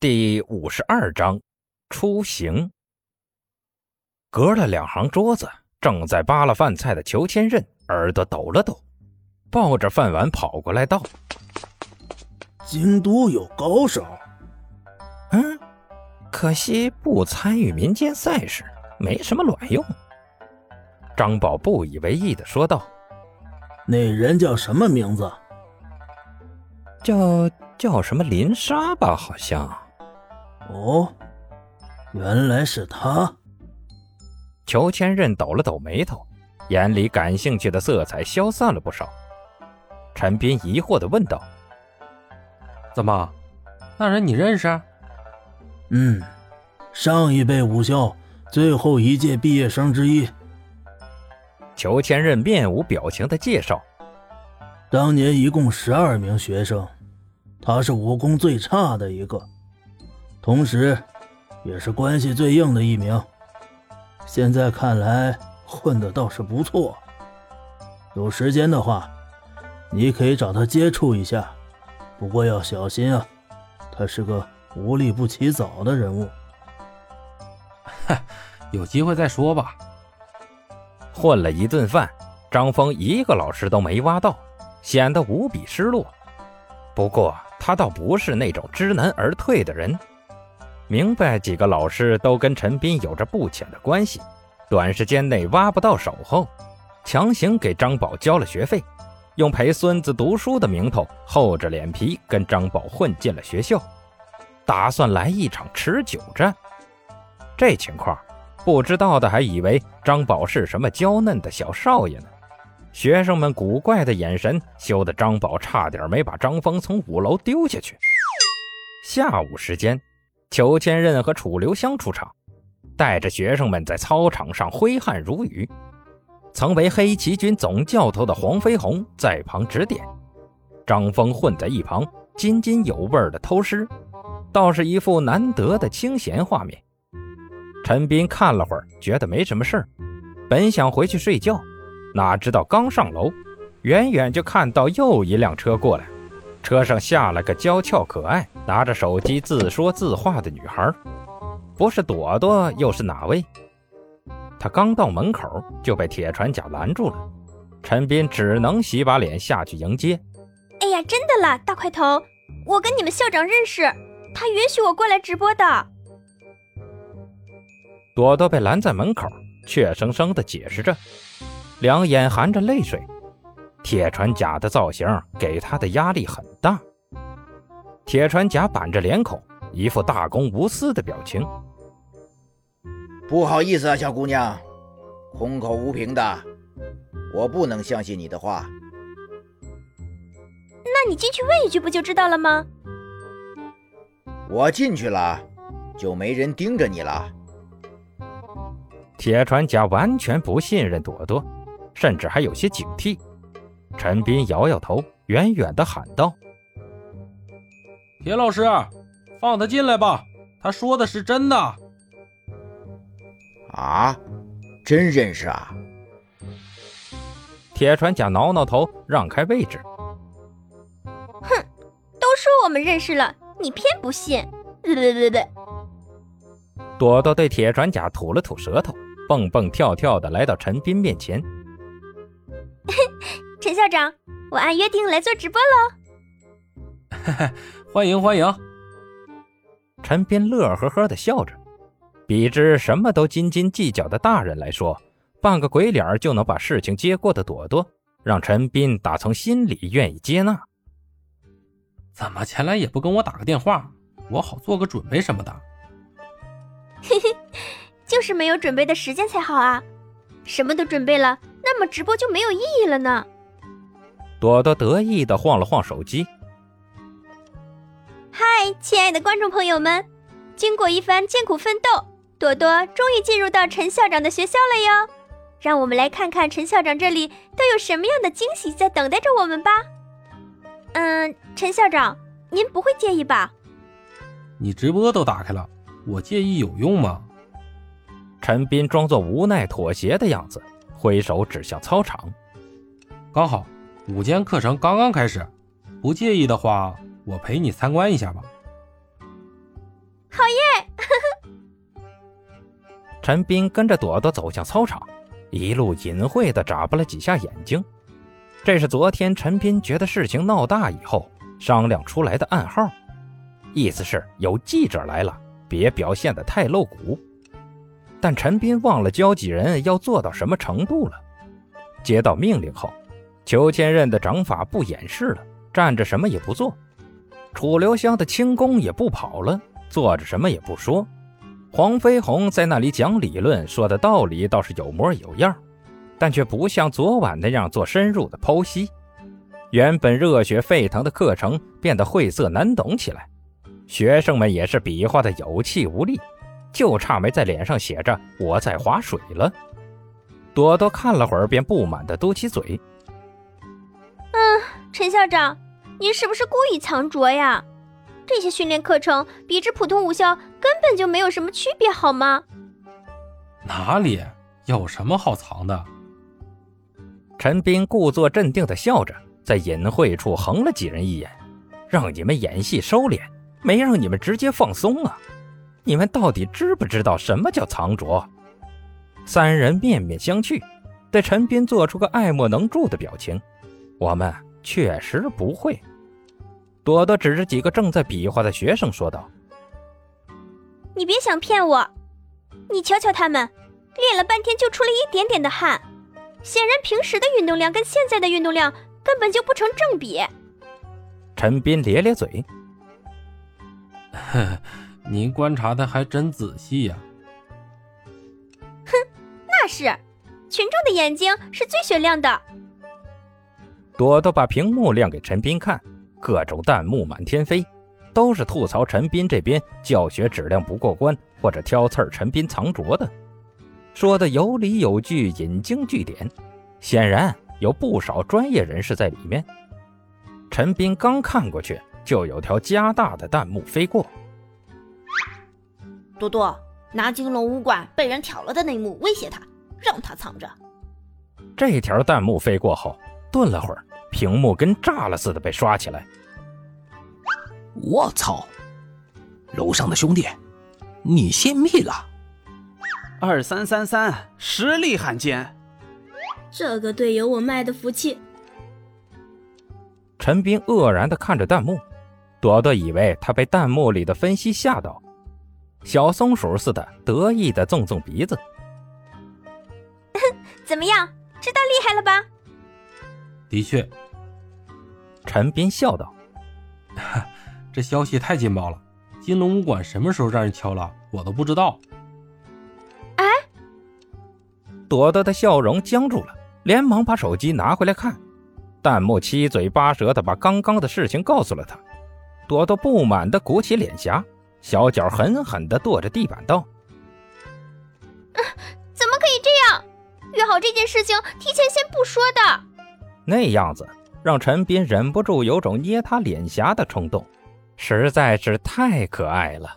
第五十二章，出行。隔了两行桌子，正在扒拉饭菜的裘千仞耳朵抖了抖，抱着饭碗跑过来道：“京都有高手。”嗯，可惜不参与民间赛事，没什么卵用。张宝不以为意的说道：“那人叫什么名字？叫叫什么林莎吧，好像。”哦，原来是他。裘千仞抖了抖眉头，眼里感兴趣的色彩消散了不少。陈斌疑惑的问道：“怎么，那人你认识？”“嗯，上一辈武校最后一届毕业生之一。”裘千仞面无表情的介绍：“当年一共十二名学生，他是武功最差的一个。”同时，也是关系最硬的一名。现在看来，混的倒是不错。有时间的话，你可以找他接触一下。不过要小心啊，他是个无利不起早的人物。有机会再说吧。混了一顿饭，张峰一个老师都没挖到，显得无比失落。不过他倒不是那种知难而退的人。明白几个老师都跟陈斌有着不浅的关系，短时间内挖不到手后，强行给张宝交了学费，用陪孙子读书的名头，厚着脸皮跟张宝混进了学校，打算来一场持久战。这情况，不知道的还以为张宝是什么娇嫩的小少爷呢。学生们古怪的眼神，羞得张宝差点没把张峰从五楼丢下去。下午时间。裘千仞和楚留香出场，带着学生们在操场上挥汗如雨。曾为黑旗军总教头的黄飞鸿在旁指点，张峰混在一旁津津有味地偷师，倒是一副难得的清闲画面。陈斌看了会儿，觉得没什么事儿，本想回去睡觉，哪知道刚上楼，远远就看到又一辆车过来。车上下了个娇俏可爱、拿着手机自说自话的女孩，不是朵朵又是哪位？他刚到门口就被铁船甲拦住了，陈斌只能洗把脸下去迎接。哎呀，真的啦，大块头，我跟你们校长认识，他允许我过来直播的。朵朵被拦在门口，怯生生地解释着，两眼含着泪水。铁船甲的造型给他的压力很大。铁船甲板着脸孔，一副大公无私的表情。不好意思啊，小姑娘，空口无凭的，我不能相信你的话。那你进去问一句不就知道了吗？我进去了，就没人盯着你了。铁船甲完全不信任朵朵，甚至还有些警惕。陈斌摇摇头，远远的喊道：“铁老师，放他进来吧，他说的是真的。”“啊，真认识啊？”铁船甲挠挠头，让开位置。“哼，都说我们认识了，你偏不信。”“对对对对。”朵朵对铁船甲吐了吐舌头，蹦蹦跳跳的来到陈斌面前。陈校长，我按约定来做直播喽！欢迎欢迎！陈斌乐呵呵的笑着，比之什么都斤斤计较的大人来说，扮个鬼脸就能把事情接过的朵朵，让陈斌打从心里愿意接纳。怎么前来也不跟我打个电话，我好做个准备什么的？嘿嘿，就是没有准备的时间才好啊！什么都准备了，那么直播就没有意义了呢？朵朵得意的晃了晃手机。嗨，亲爱的观众朋友们，经过一番艰苦奋斗，朵朵终于进入到陈校长的学校了哟。让我们来看看陈校长这里都有什么样的惊喜在等待着我们吧。嗯，陈校长，您不会介意吧？你直播都打开了，我介意有用吗？陈斌装作无奈妥协的样子，挥手指向操场，刚好。午间课程刚刚开始，不介意的话，我陪你参观一下吧。好耶！陈斌跟着朵朵走向操场，一路隐晦的眨巴了几下眼睛。这是昨天陈斌觉得事情闹大以后商量出来的暗号，意思是有记者来了，别表现的太露骨。但陈斌忘了交际人要做到什么程度了。接到命令后，裘千仞的掌法不掩饰了，站着什么也不做；楚留香的轻功也不跑了，坐着什么也不说。黄飞鸿在那里讲理论，说的道理倒是有模有样，但却不像昨晚那样做深入的剖析。原本热血沸腾的课程变得晦涩难懂起来，学生们也是比划的有气无力，就差没在脸上写着“我在划水”了。朵朵看了会儿，便不满地嘟起嘴：“嗯，陈校长，您是不是故意藏拙呀？这些训练课程比之普通武校根本就没有什么区别，好吗？”哪里有什么好藏的？陈斌故作镇定的笑着，在隐晦处横了几人一眼，让你们演戏收敛，没让你们直接放松啊！你们到底知不知道什么叫藏拙？三人面面相觑，对陈斌做出个爱莫能助的表情。我们确实不会。朵朵指着几个正在比划的学生说道：“你别想骗我，你瞧瞧他们，练了半天就出了一点点的汗，显然平时的运动量跟现在的运动量根本就不成正比。”陈斌咧咧嘴：“呵，您观察的还真仔细呀。”哼那是，群众的眼睛是最雪亮的。朵朵把屏幕亮给陈斌看，各种弹幕满天飞，都是吐槽陈斌这边教学质量不过关，或者挑刺儿陈斌藏拙的，说的有理有据，引经据典，显然有不少专业人士在里面。陈斌刚看过去，就有条加大的弹幕飞过。多多。拿金龙武馆被人挑了的内幕威胁他，让他藏着。这条弹幕飞过后，顿了会儿，屏幕跟炸了似的被刷起来。我操！楼上的兄弟，你泄密了！二三三三，实力罕见。这个队友我卖的服气。陈斌愕然的看着弹幕，朵朵以为他被弹幕里的分析吓到。小松鼠似的得意的纵纵鼻子，怎么样？知道厉害了吧？的确，陈斌笑道：“ 这消息太劲爆了，金龙武馆什么时候让人敲了，我都不知道。”哎，朵朵的笑容僵住了，连忙把手机拿回来看，弹幕七嘴八舌的把刚刚的事情告诉了他。朵朵不满的鼓起脸颊。小脚狠狠的跺着地板，道：“怎么可以这样？约好这件事情，提前先不说的。”那样子让陈斌忍不住有种捏他脸颊的冲动，实在是太可爱了。